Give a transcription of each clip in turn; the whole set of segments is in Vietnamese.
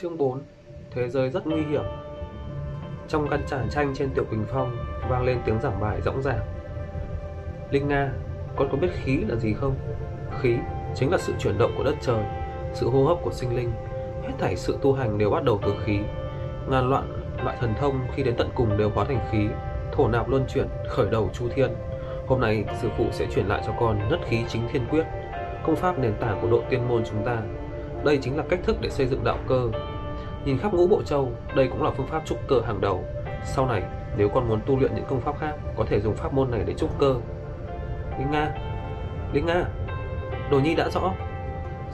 Chương 4 Thế giới rất nguy hiểm. Trong căn tràn tranh trên Tiểu Quỳnh Phong vang lên tiếng giảng bài rõng ràng. Linh Nga, con có biết khí là gì không? Khí chính là sự chuyển động của đất trời, sự hô hấp của sinh linh. Hết thảy sự tu hành đều bắt đầu từ khí. Ngàn loạn loại thần thông khi đến tận cùng đều hóa thành khí Thổ nạp luân chuyển, khởi đầu chu thiên. Hôm nay sư phụ sẽ chuyển lại cho con nhất khí chính thiên quyết. Công pháp nền tảng của độ tiên môn chúng ta đây chính là cách thức để xây dựng đạo cơ. Nhìn khắp ngũ bộ châu, đây cũng là phương pháp trúc cơ hàng đầu. Sau này, nếu con muốn tu luyện những công pháp khác Có thể dùng pháp môn này để trúc cơ. Linh Nga Linh Nga Đồ Nhi đã rõ.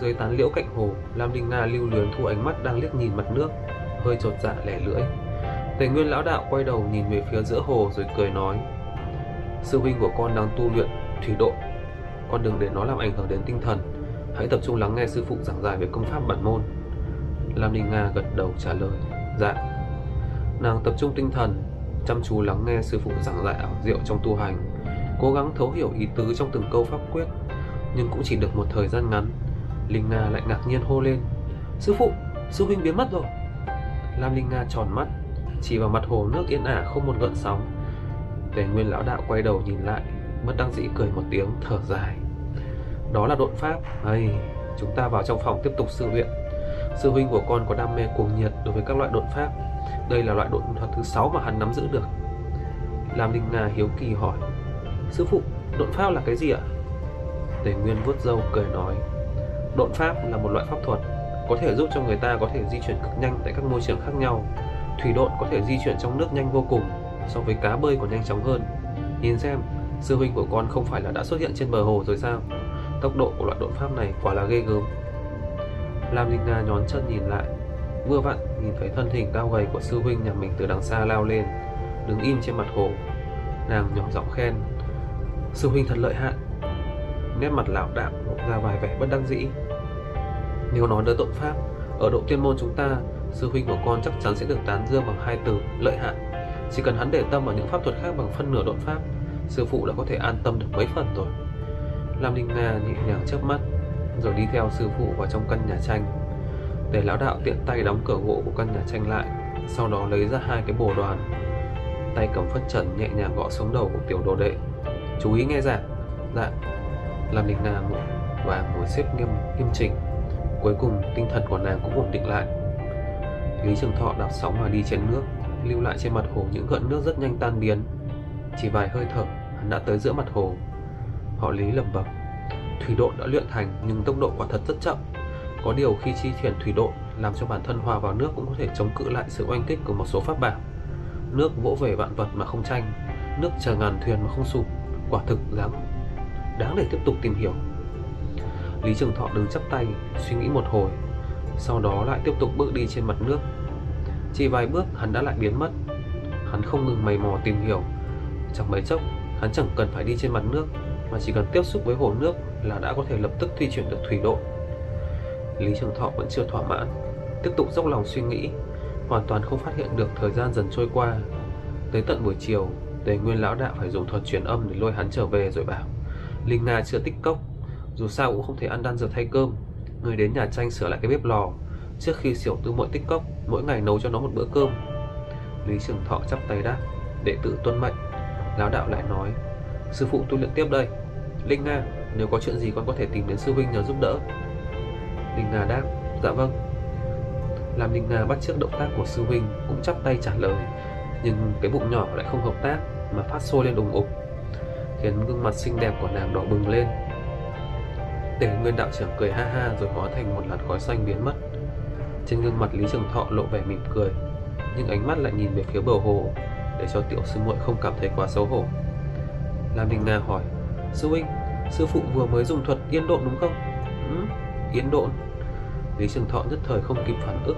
Dưới tán liễu cạnh hồ Lam Linh Nga lưu luyến thu ánh mắt đang liếc nhìn mặt nước Hơi trột dạ lẻ lưỡi. Tề Nguyên lão đạo quay đầu nhìn về phía giữa hồ rồi cười nói Sư huynh của con đang tu luyện thủy độ Con đừng để nó làm ảnh hưởng đến tinh thần. Hãy tập trung lắng nghe sư phụ giảng giải về công pháp bản môn. Lam Linh Nga gật đầu trả lời Dạ. Nàng tập trung tinh thần Chăm chú lắng nghe sư phụ giảng giải ảo diệu trong tu hành Cố gắng thấu hiểu ý tứ trong từng câu pháp quyết Nhưng cũng chỉ được một thời gian ngắn. Linh Nga lại ngạc nhiên hô lên Sư phụ, sư huynh biến mất rồi. Lam Linh Nga tròn mắt Chỉ vào mặt hồ nước yên ả không một gợn sóng. Tề Nguyên lão đạo quay đầu nhìn lại Mất đăng dĩ cười một tiếng thở dài. Đó là độn pháp. Hay Chúng ta vào trong phòng tiếp tục sự luyện. Sư huynh của con có đam mê cuồng nhiệt đối với các loại độn pháp. Đây là loại độn thuật thứ sáu mà hắn nắm giữ được. Lam Linh Nga hiếu kỳ hỏi Sư phụ, độn pháp là cái gì ạ? Tề Nguyên vuốt râu cười nói Độn pháp là một loại pháp thuật Có thể giúp cho người ta có thể di chuyển cực nhanh tại các môi trường khác nhau. Thủy độn có thể di chuyển trong nước nhanh vô cùng So với cá bơi còn nhanh chóng hơn. Nhìn xem, sư huynh của con không phải là đã xuất hiện trên bờ hồ rồi sao? Tốc độ của loại độn pháp này quả là ghê gớm. Lam Linh Nga nhón chân nhìn lại, Vừa vặn nhìn thấy thân hình cao gầy của sư huynh nhà mình từ đằng xa lao lên, Đứng im trên mặt hồ. Nàng nhỏ giọng khen, Sư huynh thật lợi hại. Nét mặt lão đạo lộ ra vài vẻ bất đắc dĩ. Nếu nói đến độn pháp, Ở độ tiên môn chúng ta, Sư huynh của con chắc chắn sẽ được tán dương bằng hai từ, lợi hại. Chỉ cần hắn để tâm vào những pháp thuật khác bằng phân nửa độn pháp, Sư phụ đã có thể an tâm được mấy phần rồi. Lam Linh Nga nhẹ nhàng chớp mắt, Rồi đi theo sư phụ vào trong căn nhà tranh. Để lão đạo tiện tay đóng cửa gỗ của căn nhà tranh lại, Sau đó lấy ra hai cái bồ đoàn. Tay cầm phất trần nhẹ nhàng gõ xuống đầu của tiểu đồ đệ. Chú ý nghe giảng Dạ. Lam Ninh Nga ngồi và ngồi xếp nghiêm nghiêm chỉnh. Cuối cùng, tinh thần của nàng cũng ổn định lại. Lý Trường Thọ đạp sóng mà đi trên nước, Lưu lại trên mặt hồ những gợn nước rất nhanh tan biến. Chỉ vài hơi thở, Hắn đã tới giữa mặt hồ. Họ Lý lẩm bẩm, Thủy độn đã luyện thành nhưng tốc độ quả thật rất chậm. Có điều khi chi chuyển thủy độn Làm cho bản thân hòa vào nước cũng có thể chống cự lại sự oanh kích của một số pháp bảo. Nước vỗ về vạn vật mà không tranh, Nước chờ ngàn thuyền mà không sụp, Quả thực đáng đáng để tiếp tục tìm hiểu. Lý Trường Thọ đứng chắp tay, Suy nghĩ một hồi, Sau đó lại tiếp tục bước đi trên mặt nước. Chỉ vài bước, hắn đã lại biến mất. Hắn không ngừng mày mò tìm hiểu. Chẳng mấy chốc, Hắn chẳng cần phải đi trên mặt nước. Mà chỉ cần tiếp xúc với hồ nước Là đã có thể lập tức thi chuyển được thủy độ. Lý Trường Thọ vẫn chưa thỏa mãn, Tiếp tục dốc lòng suy nghĩ, Hoàn toàn không phát hiện được thời gian dần trôi qua. Tới tận buổi chiều Tề Nguyên Lão Đạo phải dùng thuật truyền âm để lôi hắn trở về rồi bảo, Linh Nga chưa tích cốc, Dù sao cũng không thể ăn đan dược thay cơm. Người đến nhà tranh sửa lại cái bếp lò, Trước khi xỉu tư muội tích cốc, Mỗi ngày nấu cho nó một bữa cơm. Lý Trường Thọ chắp tay đáp, Đệ tử tuân mệnh. Lão đạo lại nói Sư phụ tu luyện tiếp đây. Linh Nga, nếu có chuyện gì con có thể tìm đến sư huynh nhờ giúp đỡ. Linh Nga đáp Dạ vâng. Làm Linh Nga bắt chước động tác của sư huynh Cũng chắp tay trả lời, Nhưng cái bụng nhỏ lại không hợp tác Mà phát sôi lên ủng ục, Khiến gương mặt xinh đẹp của nàng đỏ bừng lên. Tề Nguyên đạo trưởng cười ha ha Rồi hóa thành một làn khói xanh biến mất. Trên gương mặt Lý Trường Thọ lộ vẻ mỉm cười, Nhưng ánh mắt lại nhìn về phía bờ hồ, Để cho tiểu sư muội không cảm thấy quá xấu hổ. Lam Đình Na hỏi Sư huynh, sư phụ vừa mới dùng thuật yên độn đúng không? Ừ, yên độn. Lý Trường Thọ nhất thời không kịp phản ức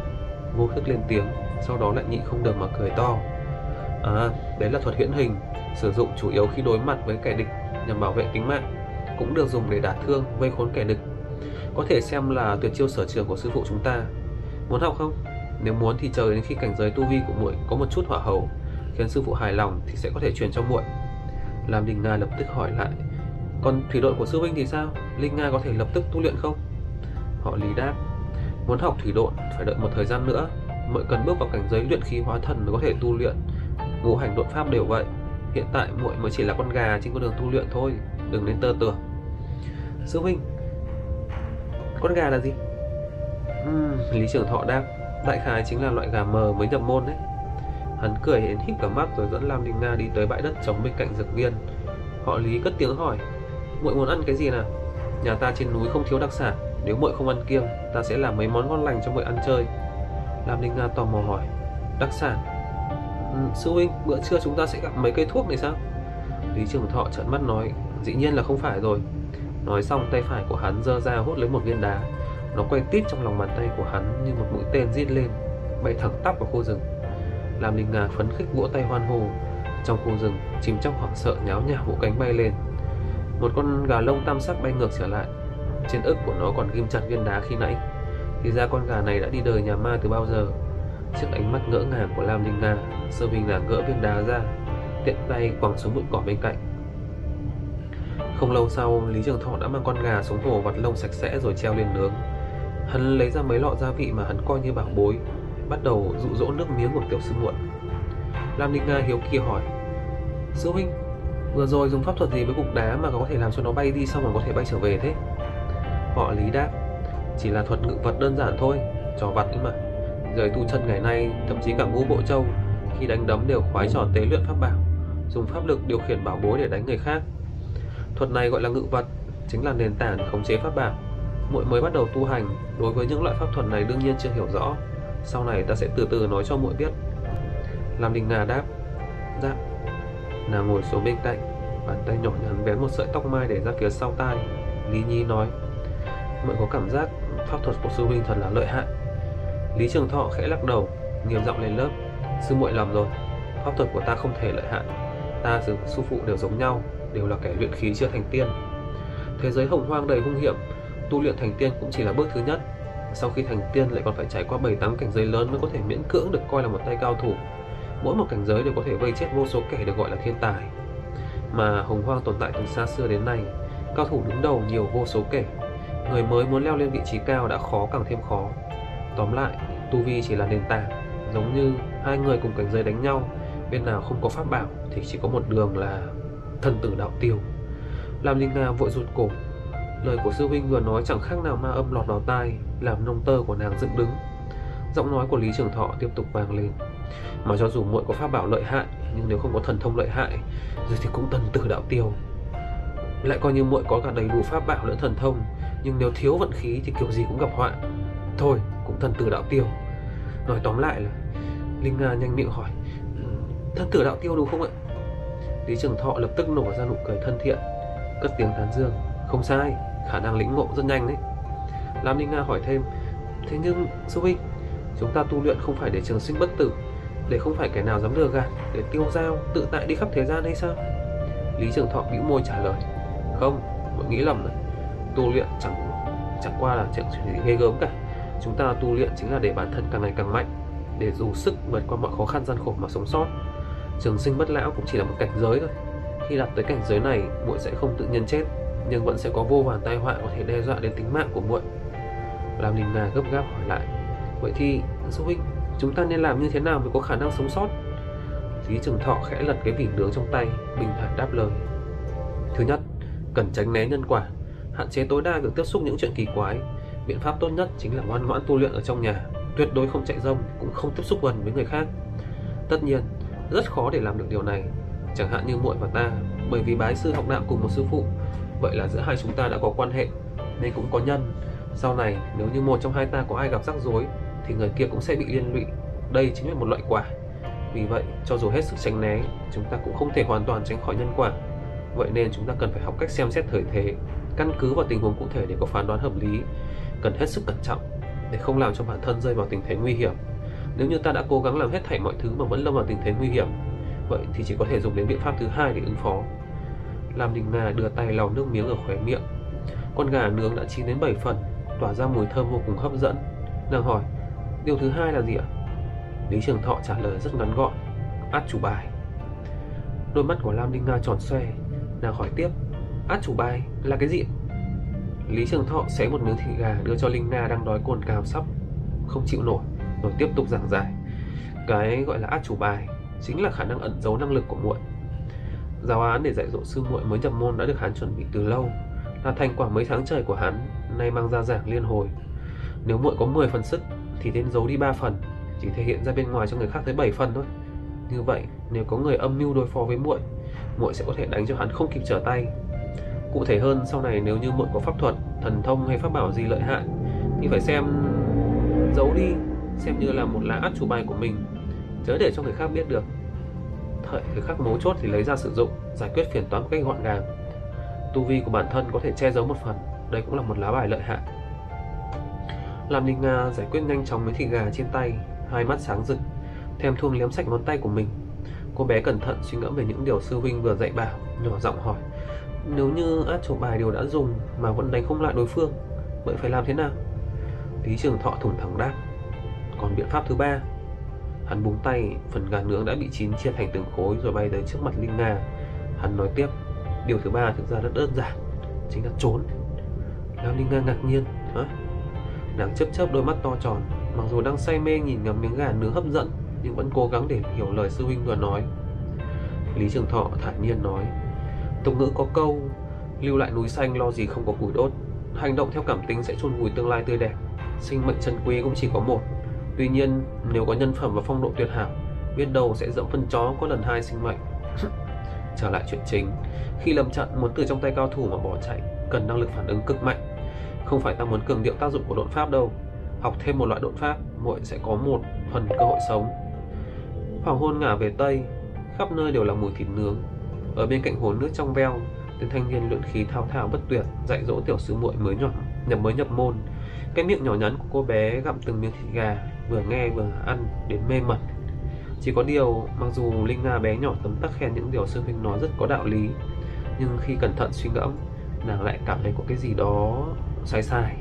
Vô thức lên tiếng Sau đó lại nhịn không được mà cười to. À, đấy là thuật huyễn hình Sử dụng chủ yếu khi đối mặt với kẻ địch Nhằm bảo vệ tính mạng Cũng được dùng để đả thương, vây khốn kẻ địch. Có thể xem là tuyệt chiêu sở trường của sư phụ chúng ta. Muốn học không? Nếu muốn thì chờ đến khi cảnh giới tu vi của muội có một chút hỏa hầu Khiến sư phụ hài lòng thì sẽ có thể truyền cho muội làm linh Nga lập tức hỏi lại Còn thủy đội của sư huynh thì sao? Linh Nga có thể lập tức tu luyện không? Họ lý đáp Muốn học thủy độn phải đợi một thời gian nữa Muội cần bước vào cảnh giới luyện khí hóa thần mới có thể tu luyện Ngũ hành độn pháp đều vậy Hiện tại muội mới chỉ là con gà trên con đường tu luyện thôi Đừng nên tơ tưởng Sư huynh Con gà là gì? Uhm, Lý trưởng thọ đáp Đại khái chính là loại gà mờ mới nhập môn đấy Hắn cười đến híp cả mắt rồi dẫn Lam Đình Nga đi tới bãi đất trống bên cạnh dược viên Họ Lý cất tiếng hỏi muội muốn ăn cái gì nào? Nhà ta trên núi không thiếu đặc sản nếu muội không ăn kiêng ta sẽ làm mấy món ngon lành cho muội ăn chơi. Lam Đình nga tò mò hỏi đặc sản? Ừ, sư huynh bữa trưa chúng ta sẽ gặp mấy cây thuốc này sao? Lý trường thọ trợn mắt nói dĩ nhiên là không phải rồi. Nói xong tay phải của hắn giơ ra hút lấy một viên đá. Nó quay tít trong lòng bàn tay của hắn như một mũi tên rít lên bay thẳng tắp vào khu rừng lam Linh nga phấn khích vỗ tay hoan hô. Trong khu rừng chim chóc hoảng sợ nháo nhào vỗ cánh bay lên. Một con gà lông tam sắc bay ngược trở lại. Trên ức của nó còn ghim chặt viên đá khi nãy. Thì ra con gà này đã đi đời nhà ma từ bao giờ? Trước ánh mắt ngỡ ngàng của Lam Linh Nga, Sơ Vinh là gỡ viên đá ra, Tiện tay quẳng xuống bụi cỏ bên cạnh. Không lâu sau, Lý Trường Thọ đã mang con gà xuống hồ vặt lông sạch sẽ rồi treo lên nướng. Hắn lấy ra mấy lọ gia vị mà hắn coi như bảo bối. Bắt đầu dụ dỗ nước miếng của tiểu sư muội. Lam Ninh Nga hiếu kỳ hỏi, Sư huynh, Vừa rồi dùng pháp thuật gì với cục đá mà có thể làm cho nó bay đi xong rồi có thể bay trở về thế? Họ lý đáp, Chỉ là thuật ngự vật đơn giản thôi, Trò vặt ấy mà. Giới tu chân ngày nay, thậm chí cả ngũ bộ châu, Khi đánh đấm đều khoái trò tế luyện pháp bảo, Dùng pháp lực điều khiển bảo bối để đánh người khác. Thuật này gọi là ngự vật, Chính là nền tảng khống chế pháp bảo. Muội mới bắt đầu tu hành, Đối với những loại pháp thuật này đương nhiên chưa hiểu rõ. Sau này ta sẽ từ từ nói cho muội biết. Lam Đình Ngà đáp. Dạ. Nàng ngồi xuống bên cạnh, Bàn tay nhỏ nhắn vén một sợi tóc mai để ra phía sau tai. Lý Nhi nói, muội có cảm giác pháp thuật của sư huynh thật là lợi hại. Lý Trường Thọ khẽ lắc đầu, Nghiêm giọng lên lớp, Sư muội lầm rồi. Pháp thuật của ta không thể lợi hại. Ta và sư phụ đều giống nhau, Đều là kẻ luyện khí chưa thành tiên. Thế giới hồng hoang đầy hung hiểm, Tu luyện thành tiên cũng chỉ là bước thứ nhất. Sau khi thành tiên lại còn phải trải qua 7-8 cảnh giới lớn Mới có thể miễn cưỡng được coi là một tay cao thủ. Mỗi một cảnh giới đều có thể vây chết vô số kẻ được gọi là thiên tài. Mà hồng hoang tồn tại từ xa xưa đến nay, cao thủ đứng đầu nhiều vô số kể người mới muốn leo lên vị trí cao đã khó càng thêm khó. Tóm lại, tu vi chỉ là nền tảng, giống như hai người cùng cảnh giới đánh nhau, bên nào không có pháp bảo thì chỉ có một đường là thần tử đạo tiêu. Làm linh nga vội rụt cổ lời của sư huynh vừa nói chẳng khác nào ma âm lọt vào tai, làm nông tơ của nàng dựng đứng. Giọng nói của lý trường thọ tiếp tục vang lên. Mà cho dù muội có pháp bảo lợi hại, nhưng nếu không có thần thông lợi hại rồi thì cũng tần tử đạo tiêu. Lại coi như muội có cả đầy đủ pháp bảo lẫn thần thông, nhưng nếu thiếu vận khí thì kiểu gì cũng gặp họa. Thôi, cũng thần tử đạo tiêu. Nói tóm lại là, linh nga nhanh miệng hỏi thần tử đạo tiêu đúng không ạ? Lý trường thọ lập tức nổ ra nụ cười thân thiện, cất tiếng tán dương không sai, khả năng lĩnh ngộ rất nhanh đấy. Lam linh nga hỏi thêm, thế nhưng, sư huynh, chúng ta tu luyện không phải để trường sinh bất tử, để không phải kẻ nào dám lừa gạt, để tiêu dao, tự tại đi khắp thế gian hay sao? Lý trường thọ bĩu môi trả lời, không mọi nghĩ lầm rồi. Tu luyện chẳng chẳng qua là chuyện gì ghê gớm cả. Chúng ta tu luyện chính là để bản thân càng ngày càng mạnh, để dù sức vượt qua mọi khó khăn gian khổ mà sống sót. Trường sinh bất lão cũng chỉ là một cảnh giới thôi. Khi đạt tới cảnh giới này, muội sẽ không tự nhiên chết nhưng vẫn sẽ có vô vàn tai họa có thể đe dọa đến tính mạng của muội. Làm linh nga gấp gáp hỏi lại vậy thì sư huynh Chúng ta nên làm như thế nào mới có khả năng sống sót? Lý Trường Thọ khẽ lật cái vỉ nướng trong tay Bình thản đáp lời. Thứ nhất, cần tránh né nhân quả Hạn chế tối đa việc tiếp xúc những chuyện kỳ quái. Biện pháp tốt nhất chính là ngoan ngoãn tu luyện ở trong nhà Tuyệt đối không chạy rông Cũng không tiếp xúc gần với người khác. Tất nhiên, rất khó để làm được điều này Chẳng hạn như muội và ta Bởi vì bái sư học đạo cùng một sư phụ Vậy là giữa hai chúng ta đã có quan hệ, Nên cũng có nhân. Sau này, nếu như một trong hai ta có ai gặp rắc rối, thì người kia cũng sẽ bị liên lụy. Đây chính là một loại quả. Vì vậy, cho dù hết sức tránh né, chúng ta cũng không thể hoàn toàn tránh khỏi nhân quả. Vậy nên chúng ta cần phải học cách xem xét thời thế, căn cứ vào tình huống cụ thể để có phán đoán hợp lý. Cần hết sức cẩn trọng, để không làm cho bản thân rơi vào tình thế nguy hiểm. Nếu như ta đã cố gắng làm hết thảy mọi thứ mà vẫn lâm vào tình thế nguy hiểm, vậy thì chỉ có thể dùng đến biện pháp thứ hai để ứng phó. Lam Đình Nga đưa tay lau nước miếng ở khóe miệng. Con gà nướng đã chín đến 7 phần, Tỏa ra mùi thơm vô cùng hấp dẫn. Nàng hỏi, Điều thứ hai là gì ạ? Lý Trường Thọ trả lời rất ngắn gọn, Át chủ bài. Đôi mắt của Lam Đinh Nga tròn xoe, Nàng hỏi tiếp, Át chủ bài là cái gì? Lý Trường Thọ xé một miếng thịt gà đưa cho Linh Nga đang đói cồn cào sắp, không chịu nổi, rồi tiếp tục giảng giải. Cái gọi là át chủ bài chính là khả năng ẩn giấu năng lực của muội giáo án để dạy dỗ sư muội mới nhập môn đã được hắn chuẩn bị từ lâu. Là thành quả mấy tháng trời của hắn nay mang ra giảng liên hồi. Nếu muội có 10 phần sức, thì nên giấu đi 3 phần, chỉ thể hiện ra bên ngoài cho người khác tới 7 phần thôi. Như vậy, nếu có người âm mưu đối phó với muội muội sẽ có thể đánh cho hắn không kịp trở tay. Cụ thể hơn, sau này nếu như muội có pháp thuật, thần thông hay pháp bảo gì lợi hại, thì phải xem, giấu đi, xem như là một lá át chủ bài của mình. Chớ để cho người khác biết được thời người khắc mấu chốt thì lấy ra sử dụng, giải quyết phiền toán một cách gọn gàng. Tu vi của bản thân có thể che giấu một phần, đây cũng là một lá bài lợi hại. Làm linh nga giải quyết nhanh chóng mấy thịt gà trên tay, hai mắt sáng rực, thèm thuông liếm sạch ngón tay của mình. Cô bé cẩn thận suy ngẫm về những điều sư huynh vừa dạy bảo, nhỏ giọng hỏi, nếu như át chủ bài đều đã dùng mà vẫn đánh không lại đối phương, vậy phải làm thế nào? Lý trường thọ thủng thẳng đáp, còn biện pháp thứ ba hắn búng tay, phần gà nướng đã bị chín chia thành từng khối rồi bay tới trước mặt linh nga. Hắn nói tiếp, điều thứ ba thực ra rất đơn giản, chính là trốn. Lam Linh Nga ngạc nhiên, Hả? Nàng chớp chớp đôi mắt to tròn, Mặc dù đang say mê nhìn ngắm miếng gà nướng hấp dẫn, Nhưng vẫn cố gắng để hiểu lời sư huynh vừa nói. Lý Trường Thọ thản nhiên nói, Tục ngữ có câu, Lưu lại núi xanh lo gì không có củi đốt. Hành động theo cảm tính sẽ chôn vùi tương lai tươi đẹp. Sinh mệnh chân quý cũng chỉ có một Tuy nhiên, nếu có nhân phẩm và phong độ tuyệt hảo, Biết đâu sẽ dẫm phân chó có lần hai sinh mệnh. Trở lại chuyện chính, Khi lâm trận muốn từ trong tay cao thủ mà bỏ chạy, Cần năng lực phản ứng cực mạnh. Không phải ta muốn cường điệu tác dụng của độn pháp đâu. Học thêm một loại độn pháp, muội sẽ có một phần cơ hội sống. Hoàng hôn ngả về Tây, Khắp nơi đều là mùi thịt nướng. Ở bên cạnh hồ nước trong veo, Tên thanh niên luyện khí thao thao bất tuyệt, Dạy dỗ tiểu sư muội mới nhỏ nhập mới nhập môn. Cái miệng nhỏ nhắn của cô bé gặm từng miếng thịt gà Vừa nghe vừa ăn đến mê mẩn. Chỉ có điều, mặc dù Linh Nga bé nhỏ tấm tắc khen những điều sư huynh nói rất có đạo lý Nhưng khi cẩn thận suy ngẫm, nàng lại cảm thấy có cái gì đó sai sai.